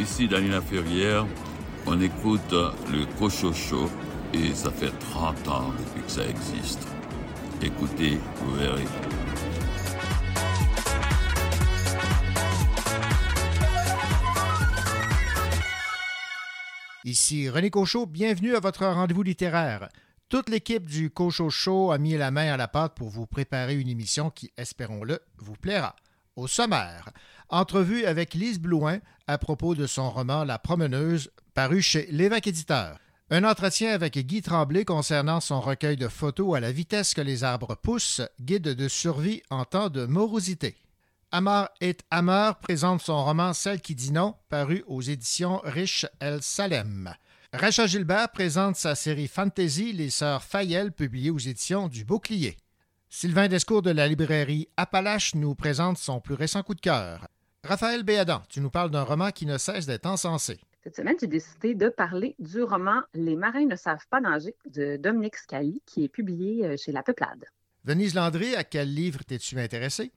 Ici Daniela Ferrière, on écoute le Cochocho et ça fait 30 ans depuis que ça existe. Écoutez, vous verrez. Ici René Cochot, bienvenue à votre rendez-vous littéraire. Toute l'équipe du Cochot Show a mis la main à la pâte pour vous préparer une émission qui, espérons-le, vous plaira. Au sommaire, entrevue avec Lise Blouin à propos de son roman La promeneuse, paru chez L'évêque éditeur. Un entretien avec Guy Tremblay concernant son recueil de photos à la vitesse que les arbres poussent, guide de survie en temps de morosité. Amar et Hammer présente son roman Celle qui dit non, paru aux éditions Rich El Salem. Racha Gilbert présente sa série Fantasy Les Sœurs Fayel, publiée aux éditions du Bouclier. Sylvain Descours de la librairie Appalache nous présente son plus récent coup de cœur. Raphaël Béadan, tu nous parles d'un roman qui ne cesse d'être encensé. Cette semaine, j'ai décidé de parler du roman Les marins ne savent pas nager de Dominique Scali, qui est publié euh, chez La Peuplade. Venise Landry, à quel livre t'es-tu intéressé?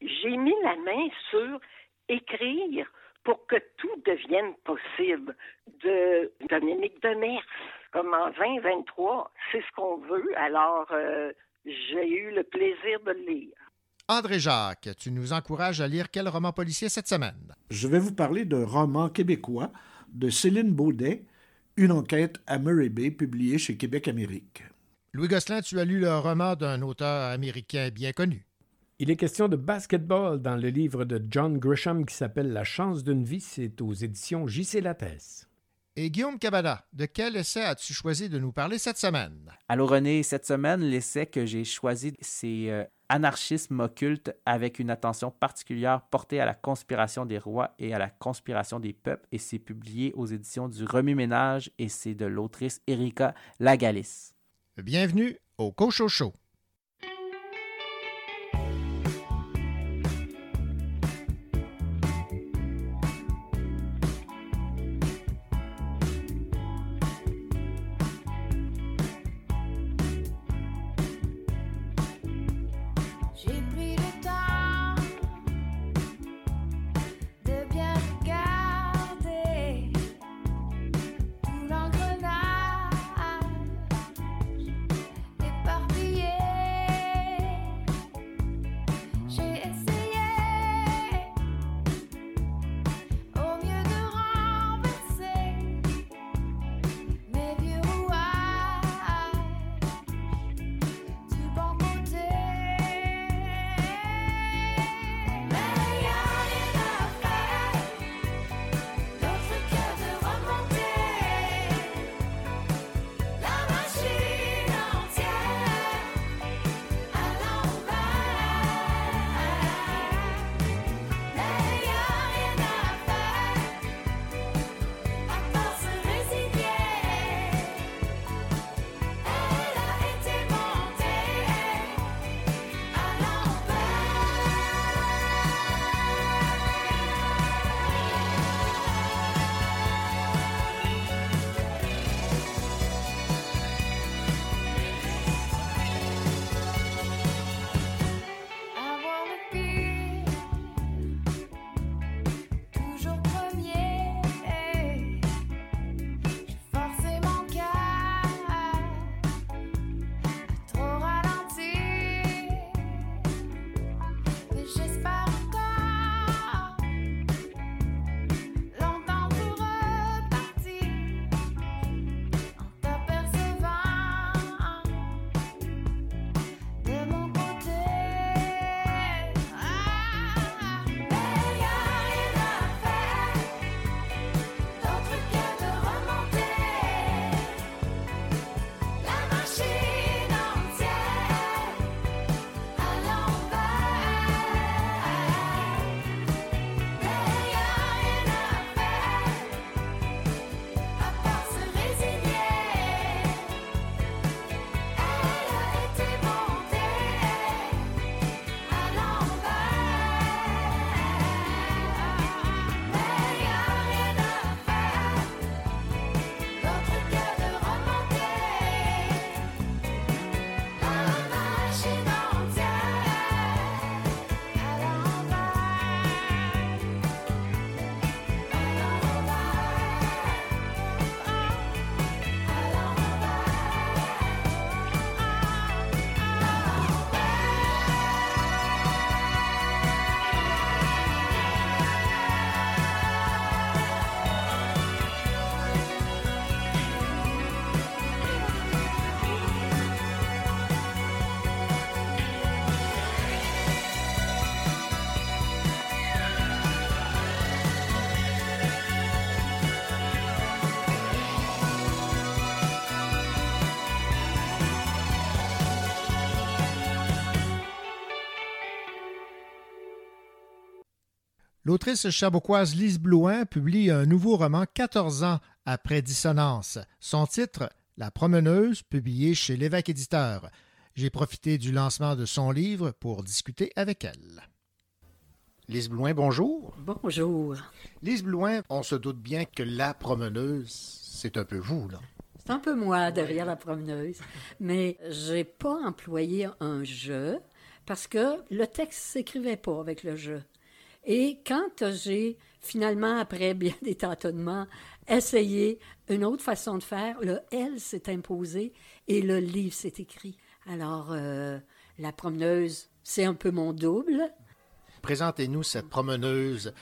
j'ai mis la main sur écrire pour que tout devienne possible de Dominique Demers, comme en 2023. C'est ce qu'on veut. Alors, euh, j'ai eu le plaisir de le lire. André Jacques, tu nous encourages à lire quel roman policier cette semaine? Je vais vous parler d'un roman québécois de Céline Baudet, Une enquête à Murray Bay, publié chez Québec Amérique. Louis Gosselin, tu as lu le roman d'un auteur américain bien connu. Il est question de basketball dans le livre de John Grisham qui s'appelle La chance d'une vie. C'est aux éditions JC Lattès. Et Guillaume Cabada, de quel essai as-tu choisi de nous parler cette semaine? Allô René, cette semaine, l'essai que j'ai choisi, c'est euh, Anarchisme occulte avec une attention particulière portée à la conspiration des rois et à la conspiration des peuples et c'est publié aux éditions du Remue-Ménage et c'est de l'autrice Erika Lagalis. Bienvenue au Cocho L'autrice chaboquoise Lise Blouin publie un nouveau roman 14 ans après Dissonance. Son titre, La promeneuse, publié chez l'évêque éditeur. J'ai profité du lancement de son livre pour discuter avec elle. Lise Blouin, bonjour. Bonjour. Lise Blouin, on se doute bien que la promeneuse, c'est un peu vous, là. C'est un peu moi derrière la promeneuse, mais j'ai pas employé un je parce que le texte s'écrivait pas avec le je. Et quand j'ai finalement, après bien des tâtonnements, essayé une autre façon de faire, le elle s'est imposé et le livre s'est écrit. Alors, euh, la promeneuse, c'est un peu mon double. Présentez-nous cette promeneuse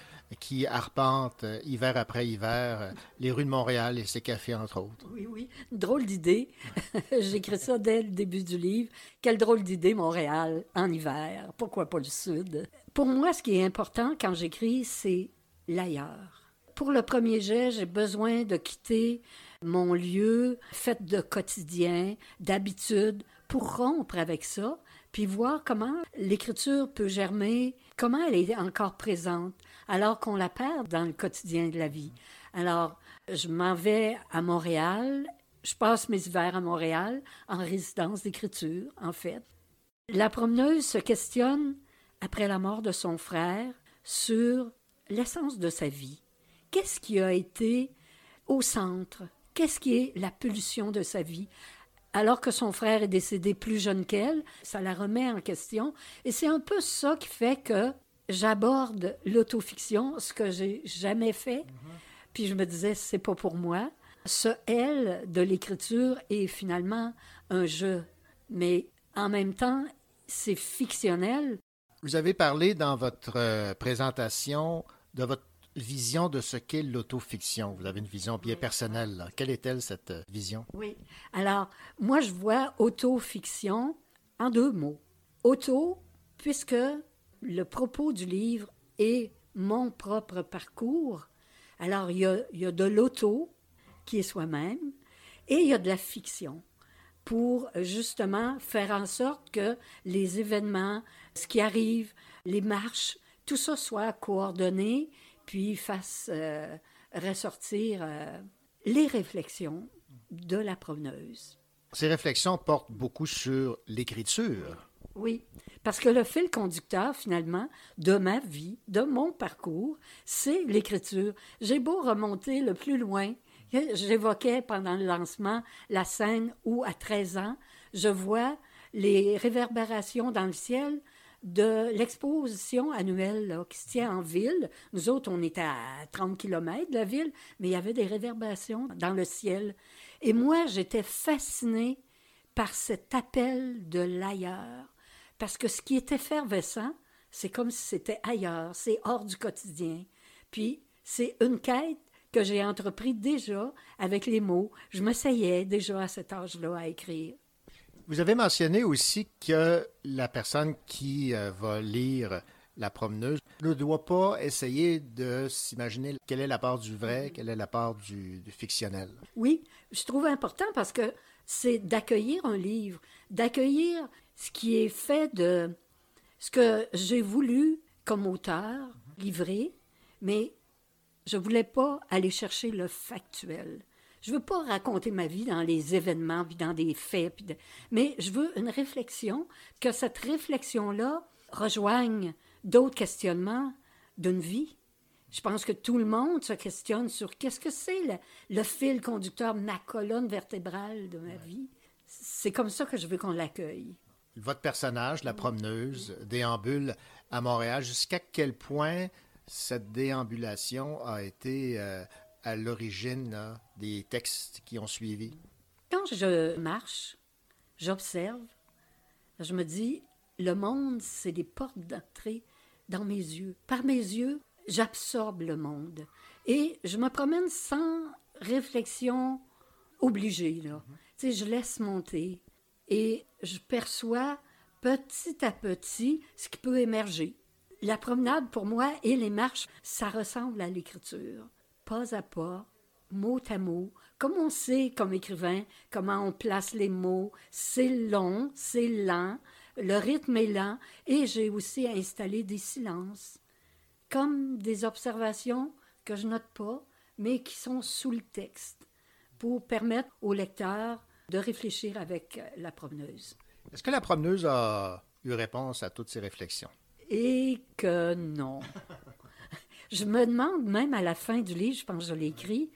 qui arpente euh, hiver après hiver euh, les rues de Montréal et ses cafés, entre autres. Oui, oui. Drôle d'idée. J'écris ça dès le début du livre. Quelle drôle d'idée, Montréal, en hiver. Pourquoi pas le Sud? Pour moi, ce qui est important quand j'écris, c'est l'ailleurs. Pour le premier jet, j'ai besoin de quitter mon lieu fait de quotidien, d'habitude, pour rompre avec ça, puis voir comment l'écriture peut germer, comment elle est encore présente, alors qu'on la perd dans le quotidien de la vie. Alors, je m'en vais à Montréal, je passe mes hivers à Montréal en résidence d'écriture, en fait. La promeneuse se questionne, après la mort de son frère, sur l'essence de sa vie. Qu'est-ce qui a été au centre? Qu'est-ce qui est la pulsion de sa vie? alors que son frère est décédé plus jeune qu'elle, ça la remet en question. Et c'est un peu ça qui fait que j'aborde l'autofiction, ce que j'ai jamais fait. Puis je me disais, c'est pas pour moi. Ce elle de l'écriture est finalement un jeu, mais en même temps, c'est fictionnel. Vous avez parlé dans votre euh, présentation de votre vision de ce qu'est l'autofiction. Vous avez une vision bien personnelle. Quelle est-elle, cette euh, vision? Oui. Alors, moi, je vois autofiction en deux mots. Auto, puisque le propos du livre est mon propre parcours. Alors, il y a, il y a de l'auto, qui est soi-même, et il y a de la fiction pour justement faire en sorte que les événements, ce qui arrive, les marches, tout ça soit coordonné puis fasse euh, ressortir euh, les réflexions de la promeneuse. Ces réflexions portent beaucoup sur l'écriture. Oui, parce que le fil conducteur, finalement, de ma vie, de mon parcours, c'est l'écriture. J'ai beau remonter le plus loin. J'évoquais pendant le lancement la scène où, à 13 ans, je vois les réverbérations dans le ciel de l'exposition annuelle qui se tient en ville. Nous autres, on était à 30 km de la ville, mais il y avait des réverbérations dans le ciel. Et moi, j'étais fascinée par cet appel de l'ailleurs. Parce que ce qui est effervescent, c'est comme si c'était ailleurs, c'est hors du quotidien. Puis, c'est une quête que j'ai entrepris déjà avec les mots. Je m'essayais déjà à cet âge-là à écrire. Vous avez mentionné aussi que la personne qui euh, va lire La promeneuse ne doit pas essayer de s'imaginer quelle est la part du vrai, quelle est la part du, fictionnel. Oui, je trouve important parce que c'est d'accueillir un livre, d'accueillir ce qui est fait de ce que j'ai voulu comme auteur livrer, mais je voulais pas aller chercher le factuel. Je veux pas raconter ma vie dans les événements, puis dans des faits, mais je veux une réflexion, que cette réflexion-là rejoigne d'autres questionnements d'une vie. Je pense que tout le monde se questionne sur qu'est-ce que c'est le, fil conducteur, ma colonne vertébrale de ma vie. C'est comme ça que je veux qu'on l'accueille. Votre personnage, la promeneuse, déambule à Montréal. Jusqu'à quel point cette déambulation a été euh, à l'origine des textes qui ont suivi? Quand je marche, j'observe, je me dis, le monde, c'est des portes d'entrée dans mes yeux. Par mes yeux, j'absorbe le monde. Et je me promène sans réflexion obligée. Là. Sais, je laisse monter et je perçois petit à petit ce qui peut émerger. La promenade, pour moi, et les marches, ça ressemble à l'écriture pas à pas, mot à mot, comme on sait comme écrivain comment on place les mots. C'est long, c'est lent, le rythme est lent, et j'ai aussi installé des silences comme des observations que je note pas, mais qui sont sous le texte, pour permettre au lecteur de réfléchir avec la promeneuse. Est-ce que la promeneuse a eu réponse à toutes ces réflexions? Et que non. je me demande même à la fin du livre, je pense que je l'ai écrit,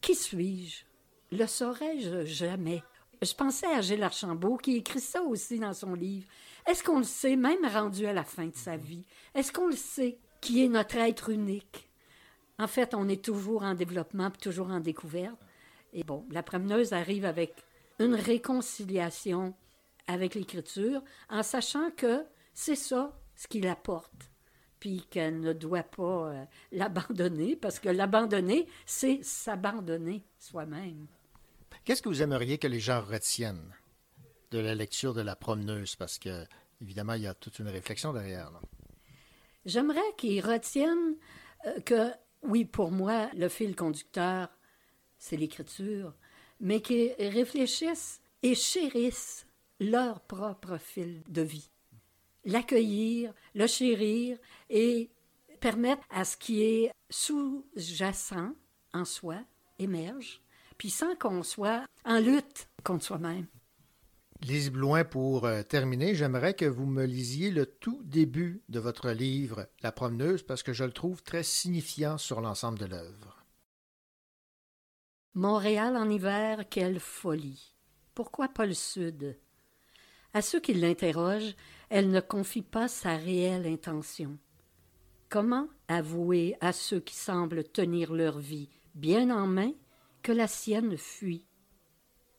qui suis-je? Le saurais-je jamais? Je pensais à Gilles Archambault qui écrit ça aussi dans son livre. Est-ce qu'on le sait, même rendu à la fin de sa vie? Est-ce qu'on le sait, qui est notre être unique? En fait, on est toujours en développement, toujours en découverte. Et bon, la promeneuse arrive avec une réconciliation avec l'écriture, en sachant que c'est ça ce qui l'apporte, puis qu'elle ne doit pas euh, l'abandonner, parce que l'abandonner, c'est s'abandonner soi-même. Qu'est-ce que vous aimeriez que les gens retiennent de la lecture de La promeneuse? Parce que, évidemment, il y a toute une réflexion derrière. J'aimerais qu'ils retiennent euh, que, oui, pour moi, le fil conducteur, c'est l'écriture, mais qu'ils réfléchissent et chérissent leur propre fil de vie. L'accueillir, le chérir et permettre à ce qui est sous-jacent en soi émerge puis sans qu'on soit en lutte contre soi-même. Lise Bloin, pour euh, terminer, j'aimerais que vous me lisiez le tout début de votre livre, La promeneuse, parce que je le trouve très signifiant sur l'ensemble de l'œuvre. Montréal en hiver, quelle folie. Pourquoi pas le Sud? À ceux qui l'interrogent, elle ne confie pas sa réelle intention. Comment avouer à ceux qui semblent tenir leur vie bien en main que la sienne fuit,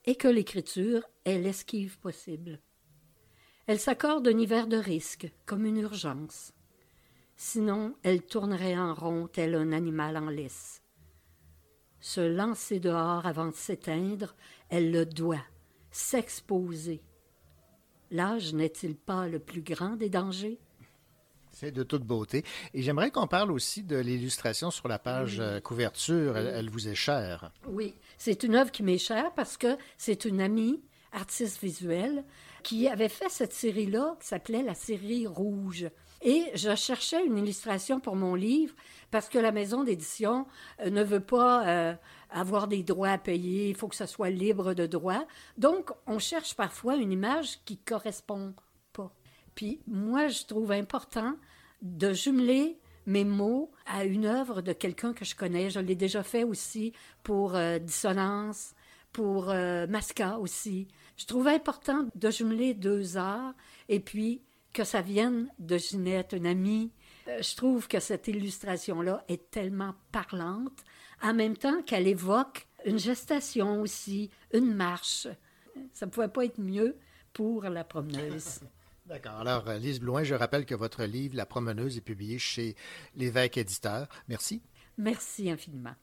et que l'écriture est l'esquive possible? Elle s'accorde un hiver de risque, comme une urgence. Sinon, elle tournerait en rond tel un animal en laisse. Se lancer dehors avant de s'éteindre, elle le doit, s'exposer. L'âge n'est-il pas le plus grand des dangers? C'est de toute beauté. Et j'aimerais qu'on parle aussi de l'illustration sur la page euh, couverture. Elle, vous est chère. Oui, c'est une œuvre qui m'est chère parce que c'est une amie, artiste visuelle, qui avait fait cette série-là qui s'appelait la série Rouge. Et je cherchais une illustration pour mon livre parce que la maison d'édition euh, ne veut pas euh, avoir des droits à payer, il faut que ça soit libre de droits. Donc, on cherche parfois une image qui correspond puis moi, je trouve important de jumeler mes mots à une œuvre de quelqu'un que je connais. Je l'ai déjà fait aussi pour euh, Dissonance, pour euh, Masca aussi. Je trouve important de jumeler deux arts et puis que ça vienne de Ginette, une amie. Euh, je trouve que cette illustration-là est tellement parlante, en même temps qu'elle évoque une gestation aussi, une marche. Ça ne pouvait pas être mieux pour la promeneuse. D'accord. Alors, euh, Lise Bloin, je rappelle que votre livre, La promeneuse, est publié chez l'évêque éditeur. Merci. Merci infiniment.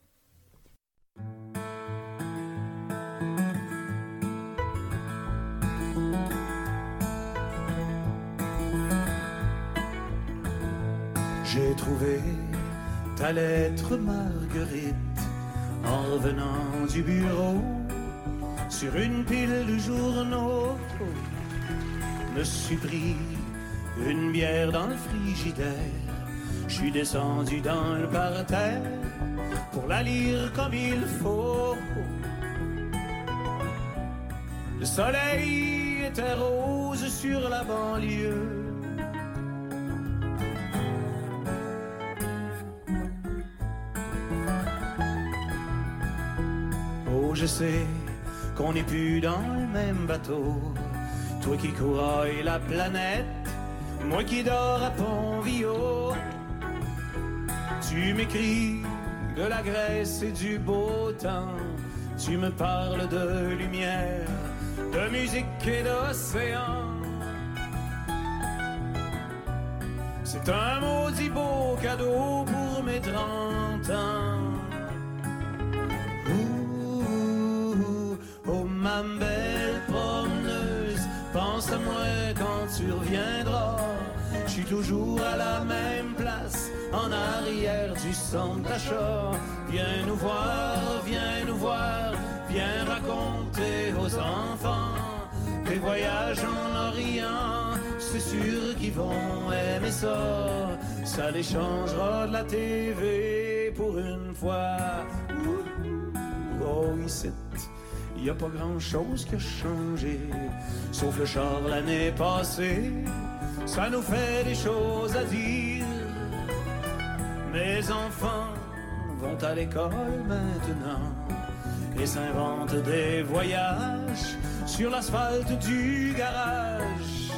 J'ai trouvé ta lettre, Marguerite, en revenant du bureau, sur une pile de journaux me suis pris une bière dans le frigidaire. Je suis descendu dans le parterre pour la lire comme il faut. Le soleil était rose sur la banlieue. Je sais qu'on n'est plus dans le même bateau toi qui couraille la planète, moi qui dors à Pont-Vio. Tu m'écris de la Grèce et du beau temps. Tu me parles de lumière, de musique et d'océan. C'est un maudit beau cadeau pour mes trente ans. Tu. Je suis toujours à la même place, en arrière du centre d'achat. Viens nous voir, viens nous voir, viens raconter aux enfants tes voyages en Orient c'est sûr qu'ils vont aimer ça. Ça les changera de la TV pour une fois. Oh, ici, y a pas grand chose qui a changé, sauf le char l'année passée. Ça nous fait des choses à dire. Mes enfants vont à l'école maintenant et s'inventent des voyages sur l'asphalte du garage.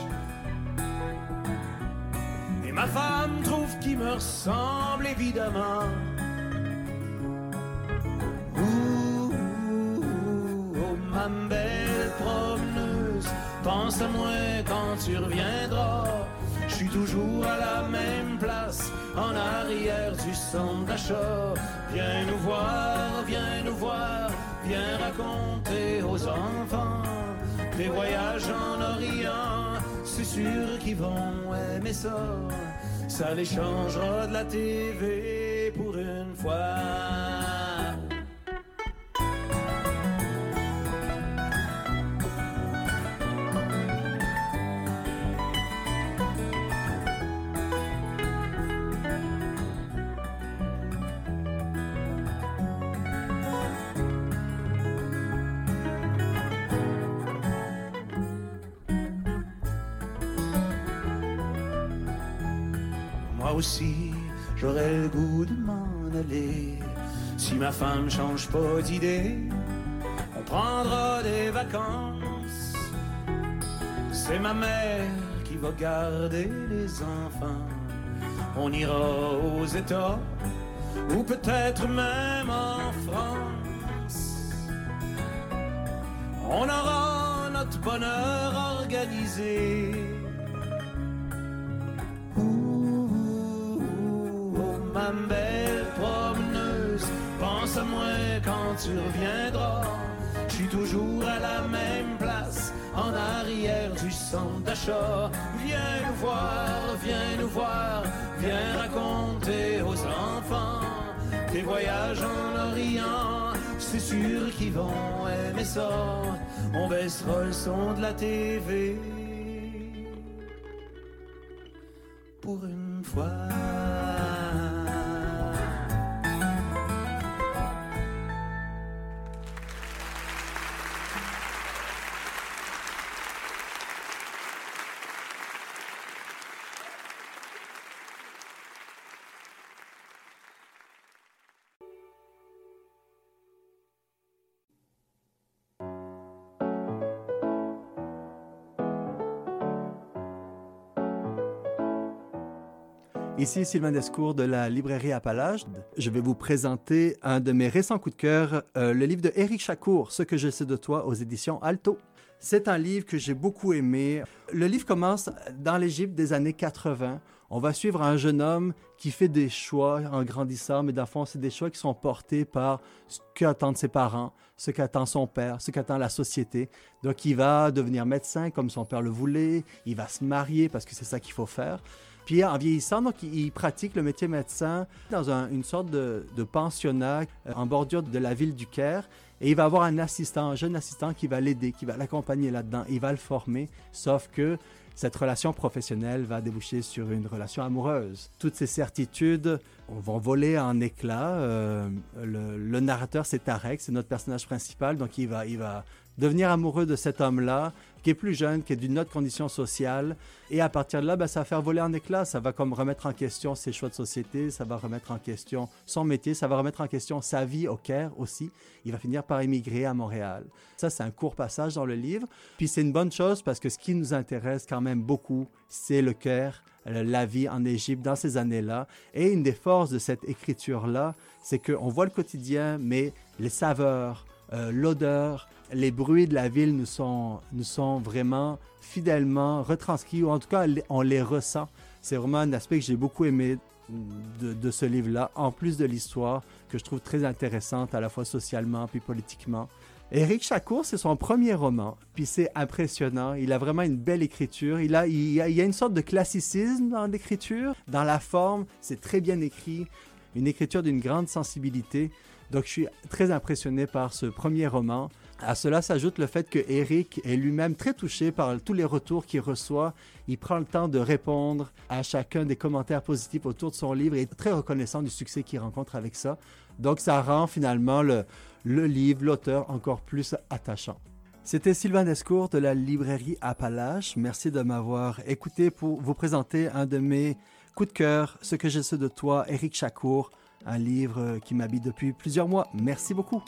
Et ma femme trouve qu'il me ressemble évidemment. Belle promeneuse, pense à moi quand tu reviendras. Je suis toujours à la même place, en arrière du centre d'achat. Viens nous voir, viens nous voir, viens raconter aux enfants des voyages en Orient. C'est sûr qu'ils vont aimer ça, ça les changera de la TV pour une fois. Aussi, j'aurais le goût de m'en aller. Si ma femme change pas d'idée, on prendra des vacances. C'est ma mère qui va garder les enfants. On ira aux États ou peut-être même en France. On aura notre bonheur organisé. Ma belle promeneuse, pense à moi quand tu reviendras. Je suis toujours à la même place, en arrière du centre d'achat. Viens nous voir, viens nous voir, viens raconter aux enfants tes voyages en Orient. C'est sûr qu'ils vont aimer ça. On baissera le son de la TV. Pour une fois. Ici Sylvain Descours de la librairie Appalache. Je vais vous présenter un de mes récents coups de cœur, euh, le livre de Éric Chacour, Ce que je sais de toi, aux éditions Alto. C'est un livre que j'ai beaucoup aimé. Le livre commence dans l'Égypte des années 80. On va suivre un jeune homme qui fait des choix en grandissant, mais dans fond, c'est des choix qui sont portés par ce qu'attendent ses parents, ce qu'attend son père, ce qu'attend la société. Donc, il va devenir médecin comme son père le voulait, il va se marier parce que c'est ça qu'il faut faire. Puis en vieillissant, donc, il pratique le métier médecin dans un- une sorte de, de pensionnat euh, en bordure de la ville du Caire. Et il va avoir un assistant, un jeune assistant qui va l'aider, qui va l'accompagner là-dedans. Il va le former, sauf que cette relation professionnelle va déboucher sur une relation amoureuse. Toutes ces certitudes vont voler en éclats. Euh, le, narrateur, c'est Tarek, c'est notre personnage principal, donc il va, il va devenir amoureux de cet homme-là, qui est plus jeune, qui est d'une autre condition sociale. Et à partir de là, ben, ça va faire voler en éclats. Ça va comme remettre en question ses choix de société, ça va remettre en question son métier, ça va remettre en question sa vie au Caire aussi. Il va finir par émigrer à Montréal. Ça, c'est un court passage dans le livre. Puis c'est une bonne chose parce que ce qui nous intéresse quand même beaucoup, c'est le Caire, la vie en Égypte dans ces années-là. Et une des forces de cette écriture-là, c'est qu'on voit le quotidien, mais les saveurs, euh, l'odeur, les bruits de la ville nous sont, nous sont vraiment fidèlement retranscrits, ou en tout cas, on les ressent. C'est vraiment un aspect que j'ai beaucoup aimé de, de ce livre-là, en plus de l'histoire, que je trouve très intéressante à la fois socialement puis politiquement. Éric Chacour, c'est son premier roman, puis c'est impressionnant. Il a vraiment une belle écriture. Il, a, il, y a, une sorte de classicisme dans l'écriture, dans la forme. C'est très bien écrit, une écriture d'une grande sensibilité. Donc, je suis très impressionné par ce premier roman. À cela s'ajoute le fait que Eric est lui-même très touché par tous les retours qu'il reçoit. Il prend le temps de répondre à chacun des commentaires positifs autour de son livre et est très reconnaissant du succès qu'il rencontre avec ça. Donc ça rend finalement le, livre, l'auteur encore plus attachant. C'était Sylvain Descours de la librairie Appalache. Merci de m'avoir écouté pour vous présenter un de mes coups de cœur, Ce que je sais de toi, Eric Chacour, un livre qui m'habite depuis plusieurs mois. Merci beaucoup.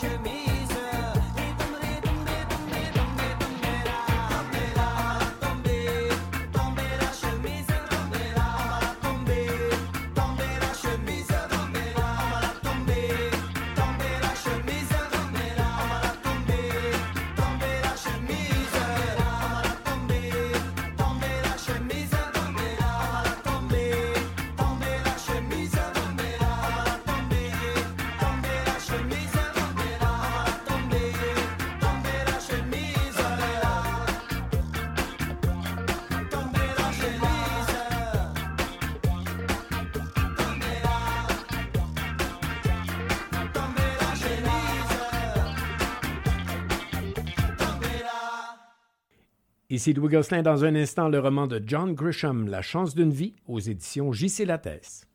to me. Ici Louis Gosselin dans un instant le roman de John Grisham, La chance d'une vie, aux éditions J.C. Lattès.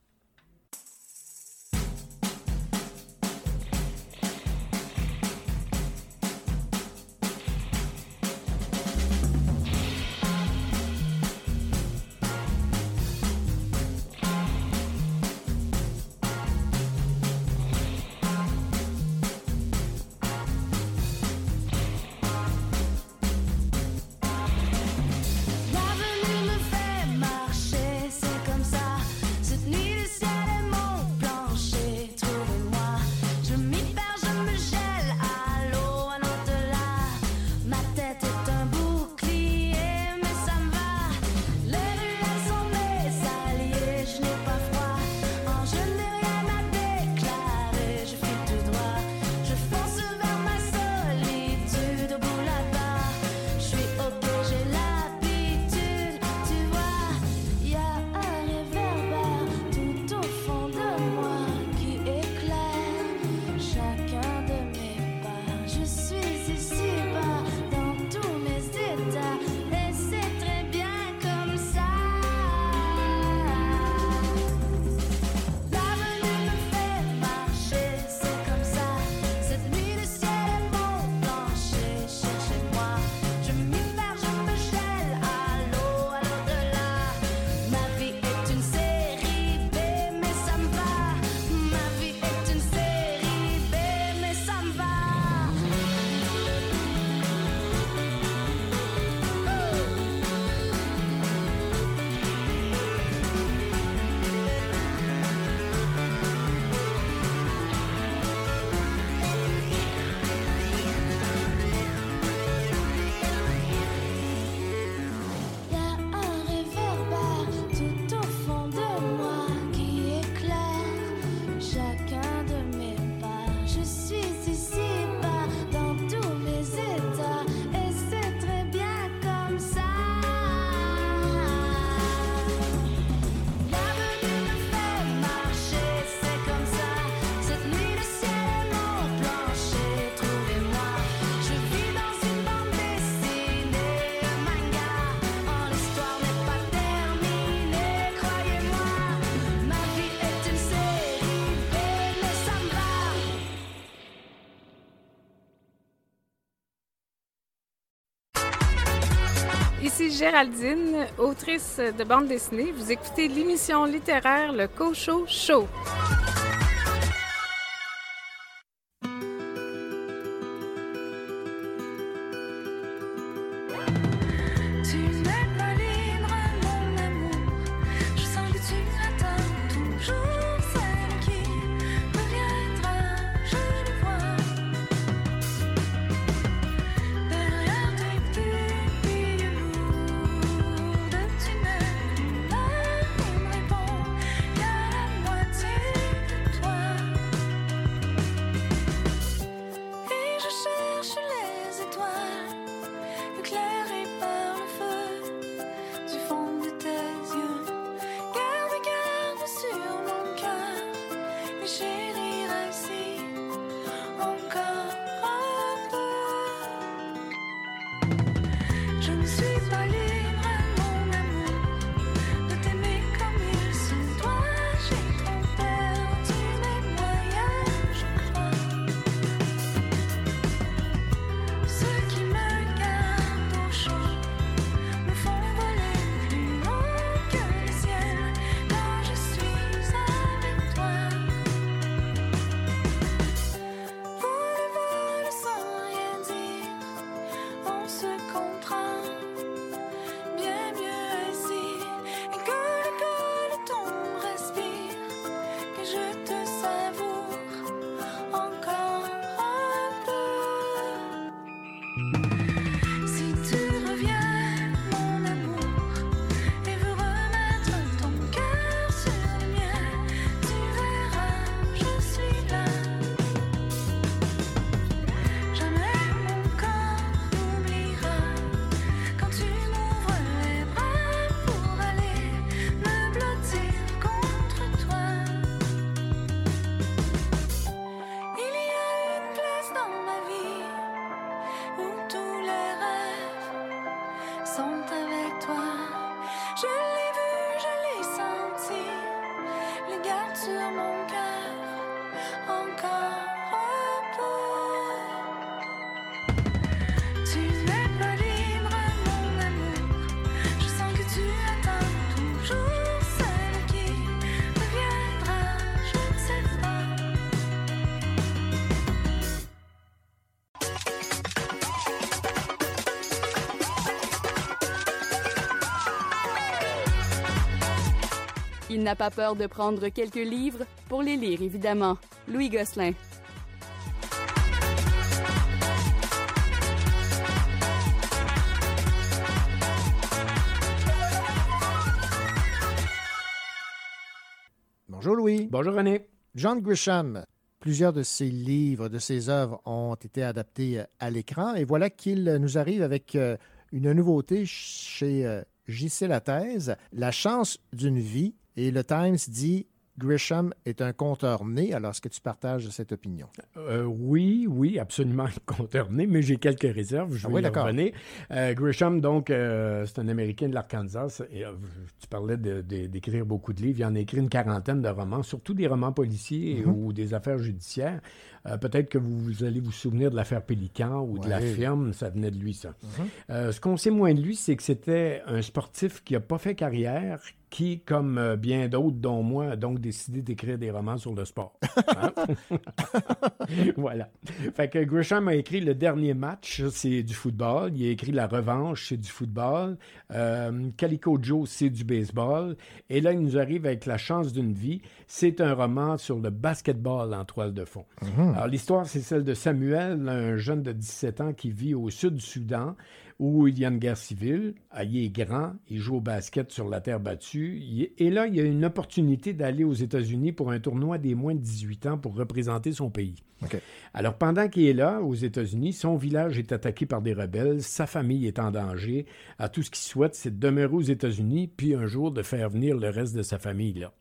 Ici Géraldine, autrice de bande dessinée. Vous écoutez l'émission littéraire Le Cochot Show. Show. Il n'a pas peur de prendre quelques livres pour les lire, évidemment. Louis Gosselin. Bonjour Louis. Bonjour René. John Grisham. Plusieurs de ses livres, de ses œuvres ont été adaptés euh, à l'écran et voilà qu'il nous arrive avec euh, une nouveauté chez euh, JC Lathèse, La chance d'une vie. Et le Times dit Grisham est un conteur né. Alors, est-ce que tu partages cette opinion? Euh, oui, oui, absolument conterné, mais j'ai quelques réserves. Je Ah vais oui, d'accord. Euh, Grisham, donc, euh, c'est un Américain de l'Arkansas. Tu parlais de- de- d'écrire beaucoup de livres. Il en a écrit une quarantaine de romans, surtout des romans policiers Mhm. ou des affaires judiciaires. Peut-être que vous, vous allez vous souvenir de l'affaire Pélican ou de la firme, ça venait de lui, ça. Mhm. Ce qu'on sait moins de lui, c'est que c'était un sportif qui n'a pas fait carrière, qui, comme euh, bien d'autres, dont moi, a donc décidé d'écrire des romans sur le sport. Hein? voilà. Fait que Grisham a écrit Le dernier match, c'est du football. Il a écrit La revanche, c'est du football. Euh, Calico Joe, c'est du baseball. Et là, il nous arrive avec La chance d'une vie. C'est un roman sur le basketball en toile de fond. Alors, l'histoire, c'est celle de Samuel, un jeune de 17 ans qui vit au sud du Soudan, où il y a une guerre civile. Ah, il est grand, il joue au basket sur la terre battue. Et là, il y a une opportunité d'aller aux États-Unis pour un tournoi des moins de 18 ans pour représenter son pays. Alors, pendant qu'il est là, aux États-Unis, son village est attaqué par des rebelles, sa famille est en danger. À tout ce qu'il souhaite, c'est de demeurer aux États-Unis, puis un jour de faire venir le reste de sa famille là.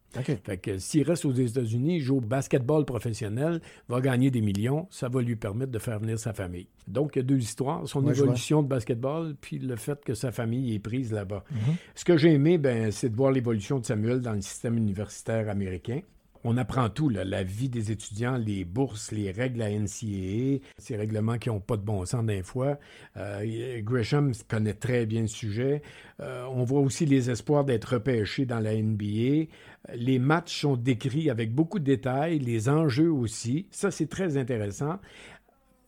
Fait que s'il reste aux États-Unis, joue au basketball professionnel, va gagner des millions, ça va lui permettre de faire venir sa famille. Donc, il y a deux histoires, son Ouais, évolution de basketball, puis le fait que sa famille est prise là-bas. Mhm. Ce que j'ai aimé, ben, c'est de voir l'évolution de Samuel dans le système universitaire américain. On apprend tout, là, la vie des étudiants, les bourses, les règles à NCAA, ces règlements qui n'ont pas de bon sens d'un fois. Euh, Gresham connaît très bien le sujet. Euh, on voit aussi les espoirs d'être repêché dans la NBA. Les matchs sont décrits avec beaucoup de détails, les enjeux aussi. Ça, c'est très intéressant.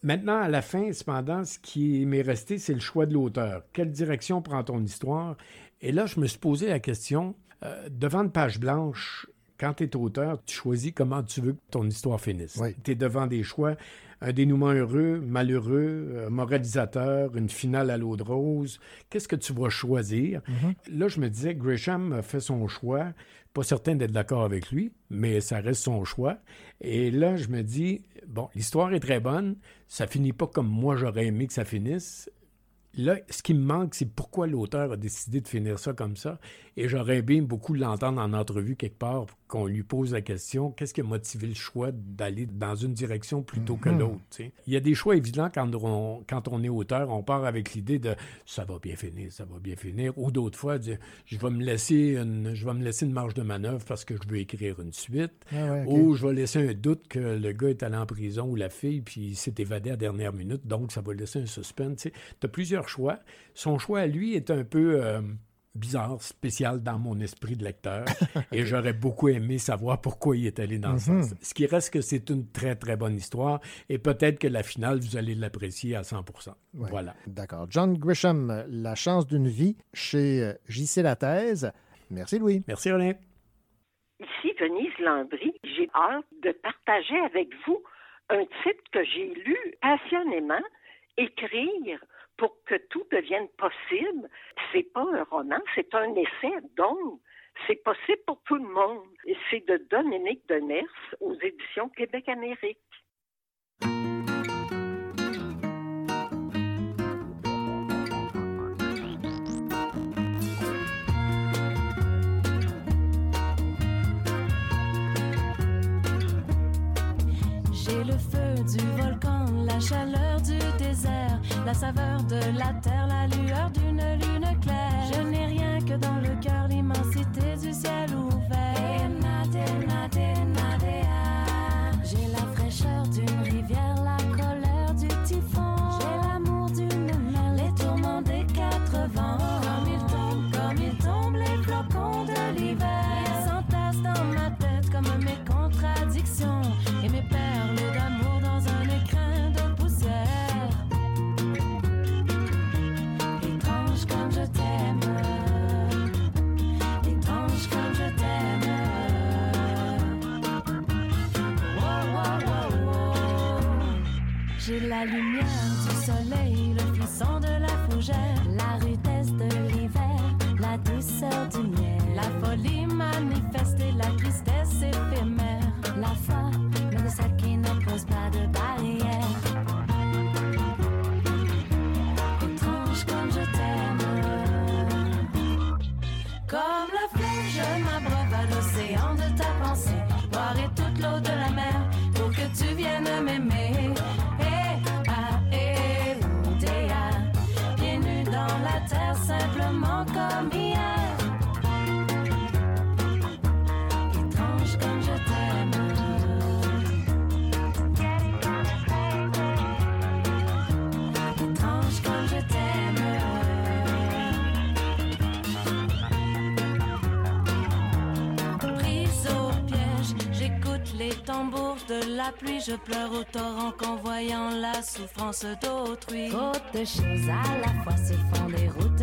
Maintenant, à la fin, cependant, ce qui m'est resté, c'est le choix de l'auteur. Quelle direction prend ton histoire? Et là, je me suis posé la question, euh, devant une page blanche, quand tu es auteur, tu choisis comment tu veux que ton histoire finisse. Tu es devant des choix, un dénouement heureux, malheureux, euh, moralisateur, une finale à l'eau de rose. Qu'est-ce que tu vas choisir? Là, je me disais, Gresham a fait son choix. Pas certain d'être d'accord avec lui, mais ça reste son choix. Et là, je me dis, bon, l'histoire est très bonne. Ça finit pas comme moi j'aurais aimé que ça finisse. Là, ce qui me manque, c'est pourquoi l'auteur a décidé de finir ça comme ça. Et j'aurais bien beaucoup l'entendre en entrevue quelque part, qu'on lui pose la question qu'est-ce qui a motivé le choix d'aller dans une direction plutôt que Mhm. l'autre. Il y a des choix évidents quand on, quand on est auteur. On part avec l'idée de ça va bien finir, ça va bien finir. Ou d'autres fois, dire, je vais me laisser une, je vais me laisser une marge de manœuvre parce que je veux écrire une suite. Ah ouais. Ou je vais laisser un doute que le gars est allé en prison ou la fille, puis il s'est évadé à la dernière minute, donc ça va laisser un suspense. Tu as plusieurs choix. Son choix à lui est un peu euh, bizarre, spécial dans mon esprit de lecteur, et j'aurais beaucoup aimé savoir pourquoi il est allé dans ce Mhm. sens. Ce qui reste que c'est une très, très bonne histoire, et peut-être que la finale, vous allez l'apprécier à 100 Ouais. Voilà. D'accord. John Grisham, La chance d'une vie, chez euh, JC Lathèse. Merci, Louis. Merci, René. Ici Venise Landry. J'ai hâte de partager avec vous un titre que j'ai lu passionnément, Écrire pour que tout devienne possible. C'est pas un roman, c'est un essai, donc c'est possible pour tout le monde. C'est de Dominique Demers aux éditions Québec-Amérique. J'ai le feu du volcan, la chaleur du la saveur de la terre, la lueur d'une lune claire. Je n'ai rien que dans le cœur l'immensité du ciel ouvert. J'ai la fraîcheur d'une rivière. Lumière du soleil, le frisson de la fougère, la rudesse de l'hiver, la douceur du miel, la folie manifestée, la tristesse éphémère, la foi, la pluie. Je pleure au torrent qu'en voyant la souffrance d'autrui. Trop de choses à la fois se font des routes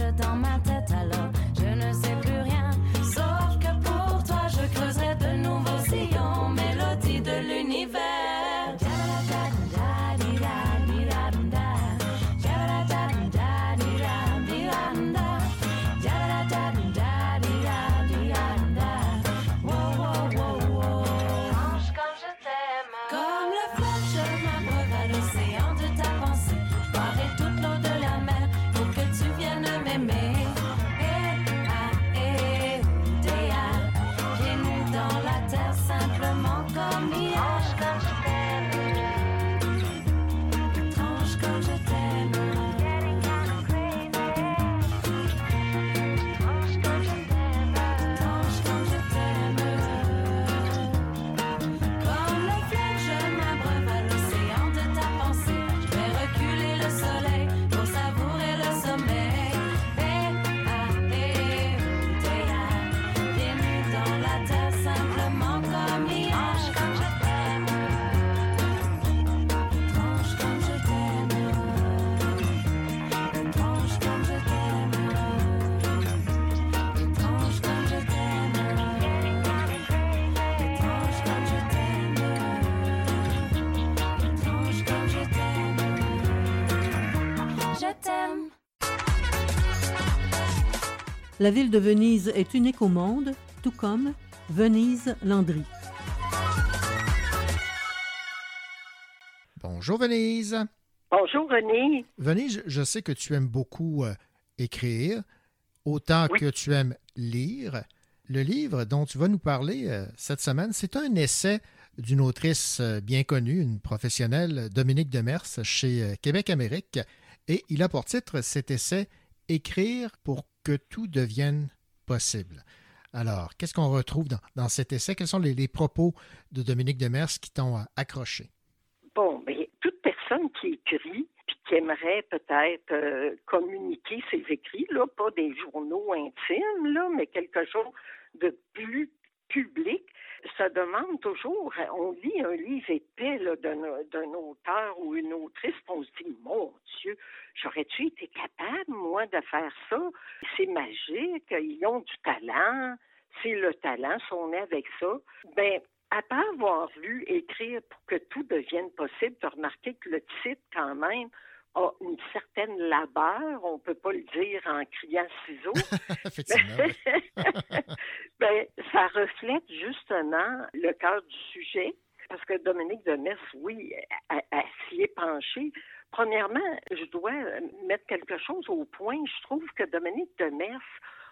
La ville de Venise est unique au monde, tout comme Venise Landry. Bonjour Venise. Bonjour René. Venise, je sais que tu aimes beaucoup euh, écrire, autant que tu aimes lire. Le livre dont tu vas nous parler euh, cette semaine, c'est un essai d'une autrice euh, bien connue, une professionnelle, Dominique Demers, chez Québec Amérique. Et il a pour titre cet essai Écrire pour que tout devienne possible. Alors, qu'est-ce qu'on retrouve dans, cet essai? Quels sont les, propos de Dominique Demers qui t'ont euh, accroché? Bon, mais toute personne qui écrit puis qui aimerait peut-être euh, communiquer ses écrits, là, pas des journaux intimes, là, mais quelque chose de plus public, se demande toujours, on lit un livre épais d'un, auteur ou une autrice, on se dit, mon Dieu, j'aurais-tu été capable, moi, de faire ça? C'est magique, ils ont du talent, c'est le talent, si on est avec ça. Ben, après avoir lu Écrire pour que tout devienne possible, tu as remarqué que le titre, quand même, a une certaine labeur, on peut pas le dire en criant ciseaux. ben, ça reflète justement le cœur du sujet, parce que Dominique Demers, oui, elle, elle s'y est penchée. Premièrement, je dois mettre quelque chose au point. Je trouve que Dominique Demers,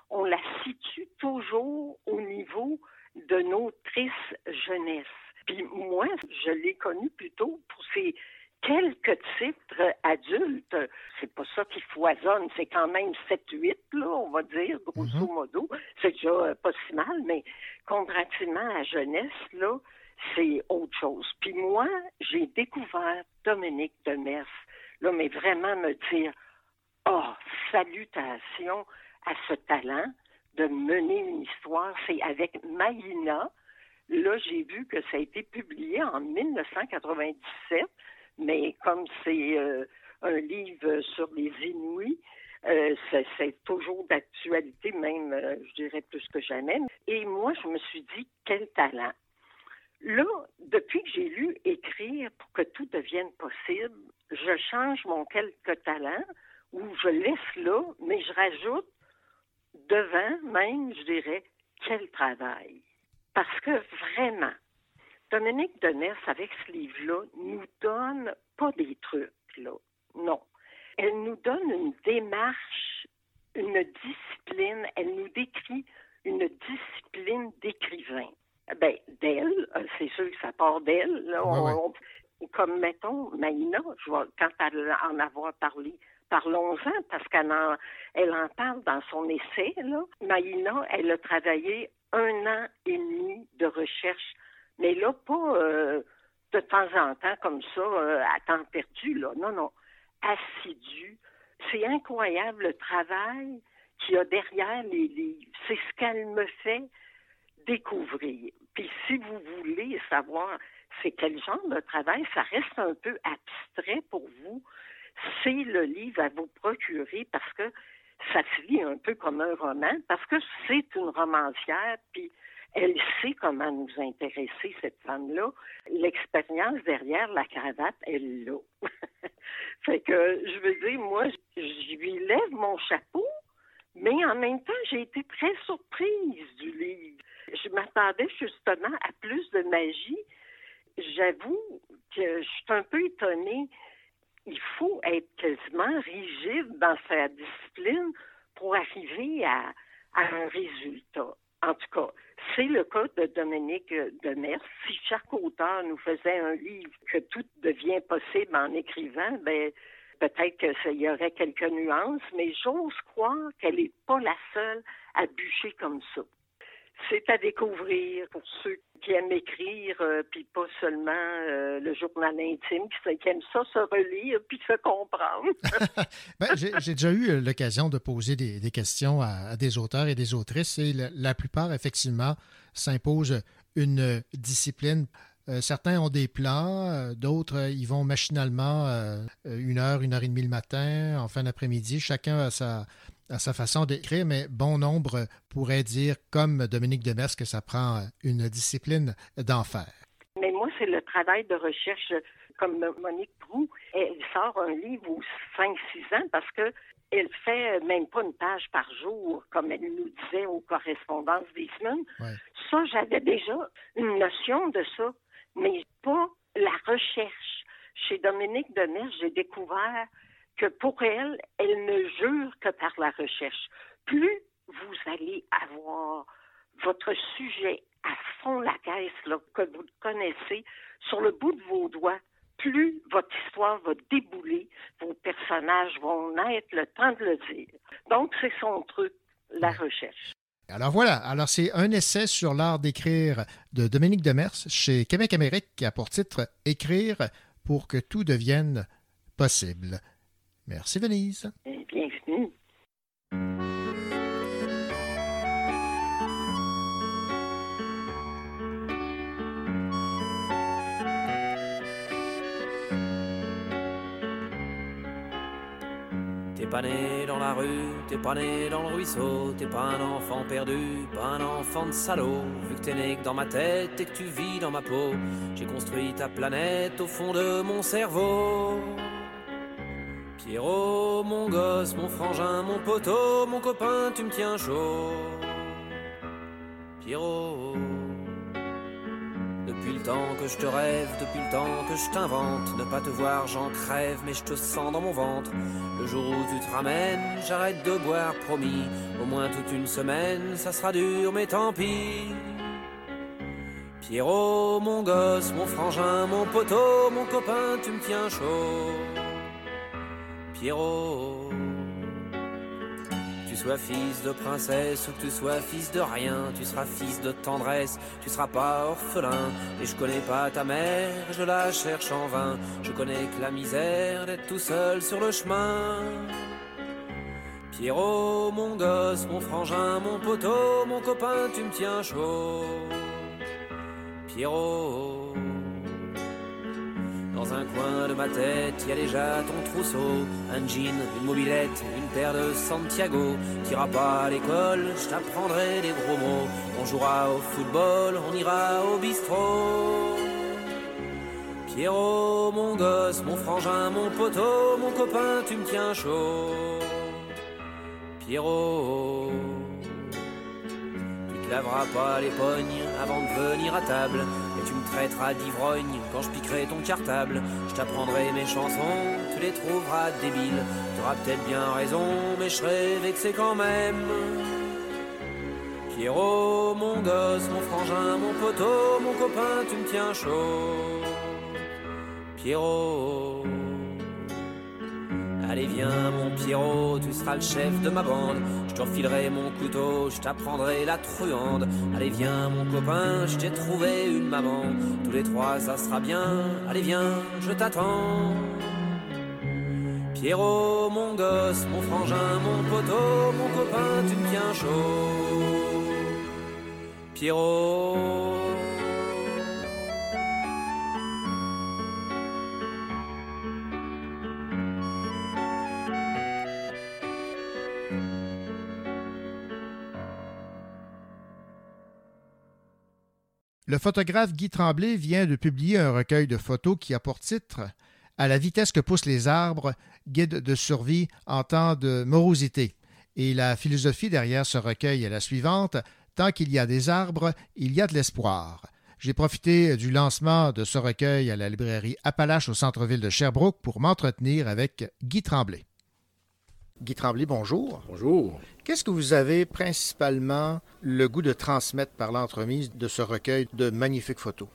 on la situe toujours au niveau de nos tristes jeunesse. Puis moi, je l'ai connue plutôt pour ses quelques titres adultes. C'est pas ça qui foisonne, c'est quand même 7-8, là, on va dire, grosso modo. C'est déjà euh, pas si mal, mais comparativement à la jeunesse, là, c'est autre chose. Puis moi, j'ai découvert Dominique Demers, là, mais vraiment me dire, oh, salutations à ce talent de mener une histoire. C'est avec Maïna. Là, j'ai vu que ça a été publié en 1997, mais comme c'est euh, un livre sur les Inuits, euh, c'est, toujours d'actualité, même, euh, je dirais, plus que jamais. Et moi, je me suis dit, quel talent. Là, depuis que j'ai lu Écrire pour que tout devienne possible, je change mon quelques talents ou je laisse là, mais je rajoute devant même, je dirais, quel travail. Parce que vraiment, Dominique Demers, avec ce livre-là, nous donne pas des trucs, là. Non. Elle nous donne une démarche, une discipline. Elle nous décrit une discipline d'écrivain. Ben, d'elle, euh, c'est sûr que ça part d'elle. là. On- on- comme, mettons, Maïna, je vais, quand elle en avoir parlé, parlons-en, parce qu'elle en, elle en parle dans son essai. Là. Maïna, elle a travaillé un an et demi de recherche, mais là, pas euh, de temps en temps comme ça, euh, à temps perdu, là. Non, non, assidu. C'est incroyable le travail qu'il y a derrière les livres. C'est ce qu'elle me fait découvrir. Puis si vous voulez savoir c'est quel genre de travail, ça reste un peu abstrait pour vous. C'est le livre à vous procurer parce que ça se lit un peu comme un roman, parce que c'est une romancière, puis elle sait comment nous intéresser, cette femme-là. L'expérience derrière la cravate, elle l'a. fait que, je veux dire, moi, je lui lève mon chapeau, mais en même temps, j'ai été très surprise du livre. Je m'attendais justement à plus de magie. J'avoue que je suis un peu étonnée. Il faut être quasiment rigide dans sa discipline pour arriver à, à un résultat. En tout cas, c'est le cas de Dominique Demers. Si chaque auteur nous faisait un livre que tout devient possible en écrivant, ben peut-être ça y aurait quelques nuances, mais j'ose croire qu'elle n'est pas la seule à bûcher comme ça. C'est à découvrir pour ceux qui aiment écrire, euh, puis pas seulement euh, le journal intime, qui, qui aiment ça se relire puis se comprendre. Ben, J'ai déjà eu euh, l'occasion de poser des, des questions à, à des auteurs et des autrices et la, la plupart, effectivement, s'imposent une discipline. Euh, certains ont des plans, d'autres, ils vont machinalement une heure, une heure et demie le matin, en fin d'après-midi. Chacun a sa, a sa façon d'écrire, mais bon nombre pourraient dire, comme Dominique Demers, que ça prend une discipline d'enfer. Mais moi, c'est le travail de recherche, comme Monique Prou, elle sort un livre aux 5-6 ans parce que elle fait même pas une page par jour, comme elle nous disait aux correspondances des semaines. Ça, j'avais déjà une notion de ça, mais pas la recherche. Chez Dominique Demers, j'ai découvert que pour elle, elle ne jure que par la recherche. Plus vous allez avoir votre sujet à fond la caisse, là, que vous le connaissez, sur le bout de vos doigts, plus votre histoire va débouler, vos personnages vont naître, le temps de le dire. Donc, c'est son truc, la recherche. Alors voilà, alors c'est un essai sur l'art d'écrire de Dominique Demers chez Québec Amérique qui a pour titre Écrire pour que tout devienne possible. Merci Venise. Bienvenue. T'es pas né dans la rue, t'es pas né dans le ruisseau, t'es pas un enfant perdu, pas un enfant de salaud. Vu que t'es né que dans ma tête et que tu vis dans ma peau, j'ai construit ta planète au fond de mon cerveau. Pierrot, mon gosse, mon frangin, mon poteau, mon copain, tu me tiens chaud. Pierrot. Depuis le temps que je te rêve, depuis le temps que je t'invente, ne pas te voir, j'en crève, mais je te sens dans mon ventre. Le jour où tu te ramènes, j'arrête de boire, promis. Au moins toute une semaine, ça sera dur, mais tant pis. Pierrot, mon gosse, mon frangin, mon poteau, mon copain, tu me tiens chaud. Pierrot. Tu sois fils de princesse ou que tu sois fils de rien, tu seras fils de tendresse, tu seras pas orphelin. Et je connais pas ta mère, je la cherche en vain. Je connais que la misère d'être tout seul sur le chemin. Pierrot, mon gosse, mon frangin, mon poteau, mon copain, tu me tiens chaud. Pierrot. Dans un coin de ma tête, y a déjà ton trousseau, un jean, une mobilette, une paire de Santiago. T'iras pas à l'école, je t'apprendrai des gros mots. On jouera au football, on ira au bistrot. Pierrot, mon gosse, mon frangin, mon poteau, mon copain, tu me tiens chaud. Pierrot, tu te laveras pas les pognes avant de venir à table. Me traiteras d'ivrogne quand je piquerai ton cartable. Je t'apprendrai mes chansons, tu les trouveras débiles. Tu auras peut-être bien raison, mais je serai vexé quand même. Pierrot, mon gosse, mon frangin, mon poteau, mon copain, tu me tiens chaud. Pierrot. Allez viens mon Pierrot, tu seras le chef de ma bande. Je te refilerai mon couteau, je t'apprendrai la truande. Allez viens mon copain, je t'ai trouvé une maman. Tous les trois ça sera bien. Allez viens, je t'attends. Pierrot, mon gosse, mon frangin, mon poteau, mon copain, tu me tiens chaud. Pierrot. Le photographe Guy Tremblay vient de publier un recueil de photos qui a pour titre À la vitesse que poussent les arbres, guide de survie en temps de morosité. Et la philosophie derrière ce recueil est la suivante Tant qu'il y a des arbres, il y a de l'espoir. J'ai profité du lancement de ce recueil à la librairie Appalache au centre-ville de Sherbrooke pour m'entretenir avec Guy Tremblay. Guy Tremblay, bonjour. Bonjour. Qu'est-ce que vous avez principalement le goût de transmettre par l'entremise de ce recueil de magnifiques photos?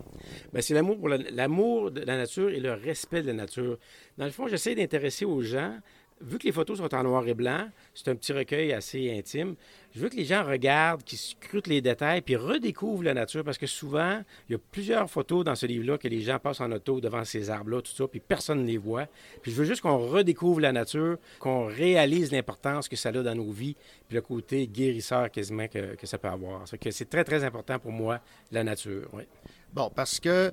Ben, c'est l'amour pour la, l'amour de la nature et le respect de la nature. Dans le fond, j'essaie d'intéresser aux gens. Vu que les photos sont en noir et blanc, c'est un petit recueil assez intime. Je veux que les gens regardent, qu'ils scrutent les détails, puis redécouvrent la nature, parce que souvent, il y a plusieurs photos dans ce livre-là que les gens passent en auto devant ces arbres-là, tout ça, puis personne ne les voit. Puis je veux juste qu'on redécouvre la nature, qu'on réalise l'importance que ça a dans nos vies, puis le côté guérisseur quasiment que, que ça peut avoir. C'est très, très important pour moi, la nature. Bon, parce que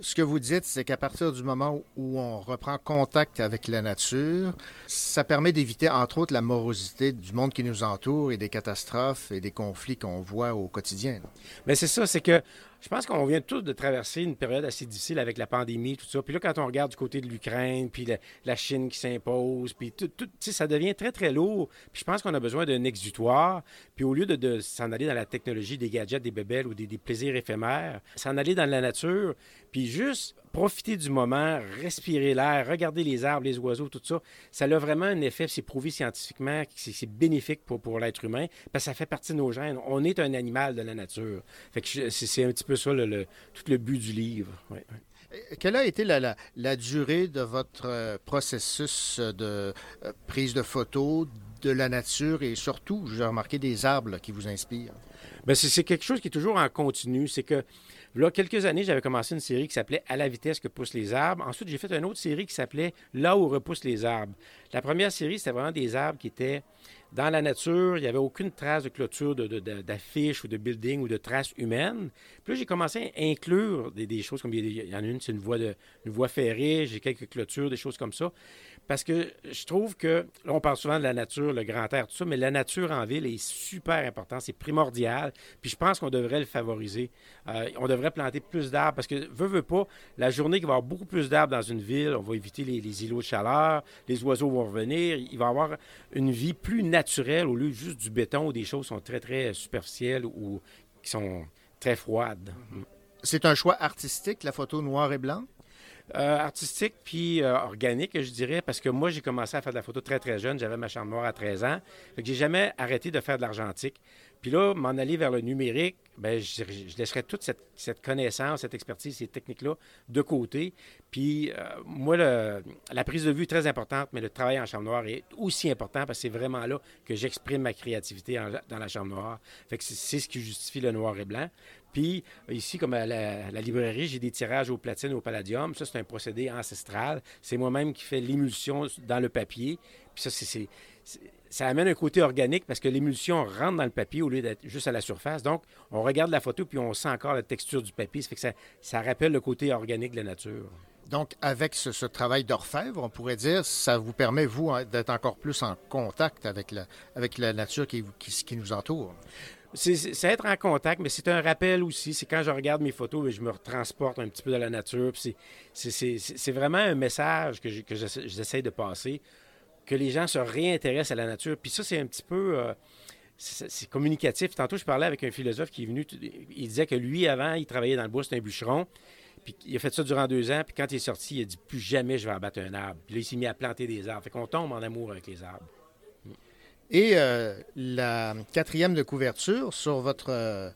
ce que vous dites, c'est qu'à partir du moment où on reprend contact avec la nature, ça permet d'éviter, entre autres, la morosité du monde qui nous entoure et des catastrophes et des conflits qu'on voit au quotidien. Mais c'est ça, c'est que je pense qu'on vient tous de traverser une période assez difficile avec la pandémie, tout ça. Puis là, quand on regarde du côté de l'Ukraine, puis la, Chine qui s'impose, puis tout, tout ça devient très, très lourd. Puis je pense qu'on a besoin d'un exutoire. Puis au lieu de, de s'en aller dans la technologie des gadgets, des bébelles ou des, des plaisirs éphémères, s'en aller dans la nature, puis juste profiter du moment, respirer l'air, regarder les arbres, les oiseaux, tout ça, ça a vraiment un effet, c'est prouvé scientifiquement, que c'est bénéfique pour, pour l'être humain, parce que ça fait partie de nos gènes. On est un animal de la nature. Fait que c'est un petit peu ça, le, le, tout le but du livre. Ouais, ouais. Quelle a été la, la, la, durée de votre euh, processus de euh, prise de photos de la nature et surtout, j'ai remarqué des arbres qui vous inspirent? Bien, c'est quelque chose qui est toujours en continu. C'est que Là, quelques années, j'avais commencé une série qui s'appelait À la vitesse que poussent les arbres. Ensuite, j'ai fait une autre série qui s'appelait Là où repoussent les arbres. La première série, c'était vraiment des arbres qui étaient dans la nature. Il n'y avait aucune trace de clôture, d'affiches ou de building ou de traces humaines. Puis là, j'ai commencé à inclure des, choses comme il y en a une, c'est une voie, voie ferrée, j'ai quelques clôtures, des choses comme ça. Parce que je trouve que, là, on parle souvent de la nature, le grand air, tout ça, mais la nature en ville est super importante, c'est primordial. Puis je pense qu'on devrait le favoriser. Euh, on devrait planter plus d'arbres parce que, veut, veut pas, la journée qu'il va y avoir beaucoup plus d'arbres dans une ville, on va éviter les, les, îlots de chaleur, les oiseaux vont revenir, il va y avoir une vie plus naturelle au lieu juste du béton où des choses sont très, très superficielles ou qui sont très froides. C'est un choix artistique, la photo noir et blanc? Euh, artistique puis euh, organique, je dirais, parce que moi, j'ai commencé à faire de la photo très, très jeune. J'avais ma chambre noire à 13 ans. Que j'ai jamais arrêté de faire de l'argentique. Puis là, m'en aller vers le numérique, ben, je, je laisserais toute cette, connaissance, cette expertise, ces techniques-là de côté. Puis euh, moi, la prise de vue est très importante, mais le travail en chambre noire est aussi important parce que c'est vraiment là que j'exprime ma créativité dans la chambre noire. Fait que c'est ce qui justifie le noir et blanc. Puis ici, comme à la, la librairie, j'ai des tirages au platine, au palladium. Ça, c'est un procédé ancestral. C'est moi-même qui fais l'émulsion dans le papier. Puis ça, c'est ça amène un côté organique parce que l'émulsion rentre dans le papier au lieu d'être juste à la surface. Donc, on regarde la photo puis on sent encore la texture du papier. Ça fait que ça, ça rappelle le côté organique de la nature. Donc, avec ce, ce travail d'orfèvre, on pourrait dire, ça vous permet, vous, d'être encore plus en contact avec la, avec la nature qui, qui, qui nous entoure. C'est- être en contact, mais c'est un rappel aussi. C'est quand je regarde mes photos, je me retransporte un petit peu dans la nature. c'est- vraiment un message que j'essaie de passer, que les gens se réintéressent à la nature. Puis ça, c'est un petit peu... euh, c'est communicatif. Tantôt, je parlais avec un philosophe qui est venu. Il disait que lui, avant, il travaillait dans le bois, c'était un bûcheron. Puis il a fait ça durant deux ans. Puis quand il est sorti, il a dit plus jamais je vais abattre un arbre. Puis là, il s'est mis à planter des arbres. Fait qu'on tombe en amour avec les arbres. Et euh, la quatrième de couverture sur votre euh,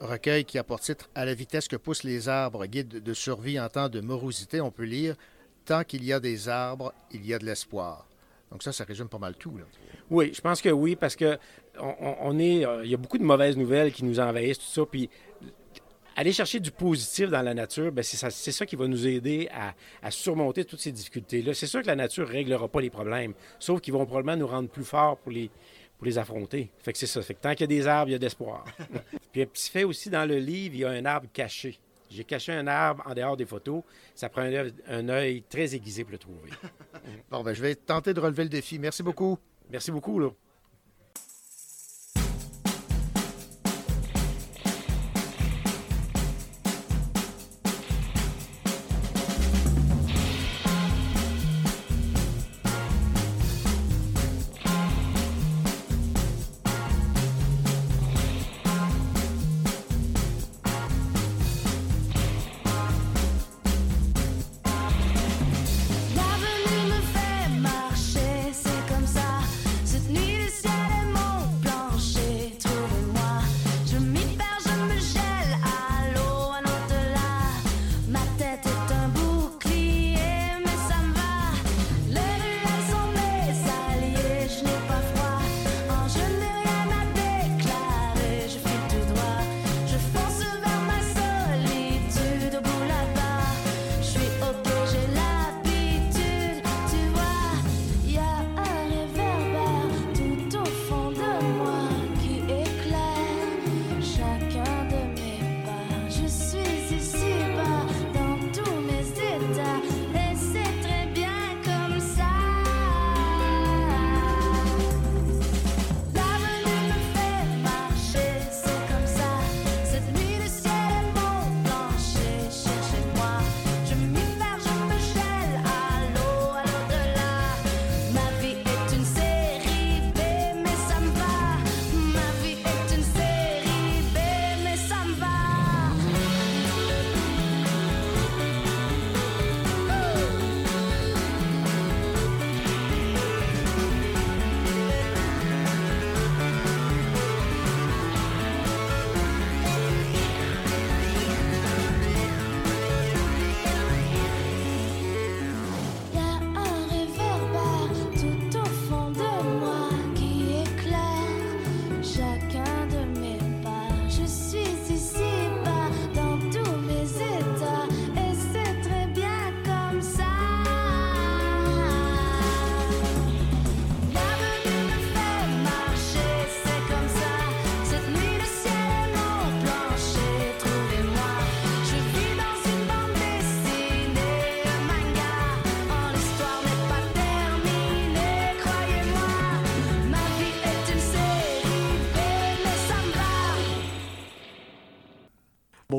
recueil qui a pour titre À la vitesse que poussent les arbres, guide de survie en temps de morosité, on peut lire Tant qu'il y a des arbres, il y a de l'espoir. Donc ça, ça résume pas mal tout. là. Oui, je pense que oui, parce que on, est, euh, il y a beaucoup de mauvaises nouvelles qui nous envahissent, tout ça. Puis aller chercher du positif dans la nature, ben c'est ça, qui va nous aider à, surmonter toutes ces difficultés-là. C'est sûr que la nature ne réglera pas les problèmes, sauf qu'ils vont probablement nous rendre plus forts pour les, pour les affronter. Fait que c'est ça. Fait que tant qu'il y a des arbres, il y a de l'espoir. Puis un petit fait aussi, dans le livre, il y a un arbre caché. J'ai caché un arbre en dehors des photos. Ça prend un œil, un œil très aiguisé pour le trouver. Bon, ben, je vais tenter de relever le défi. Merci beaucoup. Merci beaucoup. Là.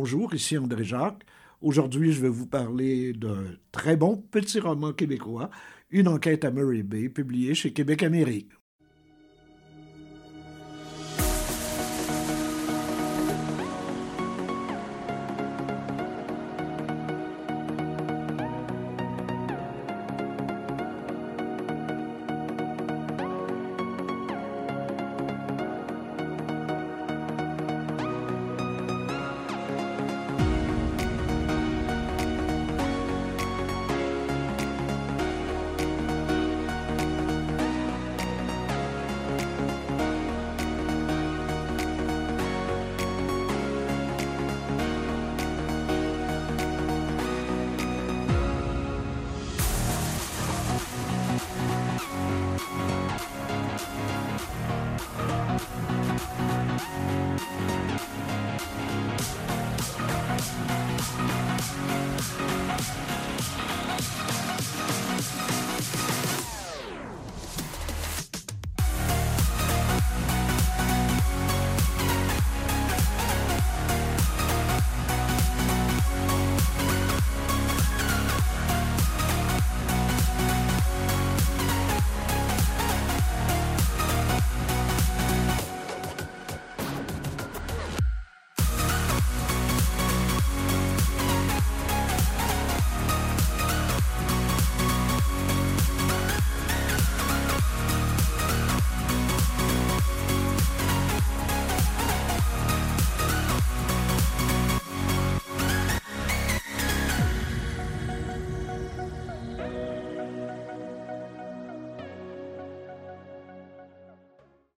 Bonjour, ici André Jacques. Aujourd'hui, je vais vous parler d'un très bon petit roman québécois, Une enquête à Murray Bay, publié chez Québec Amérique.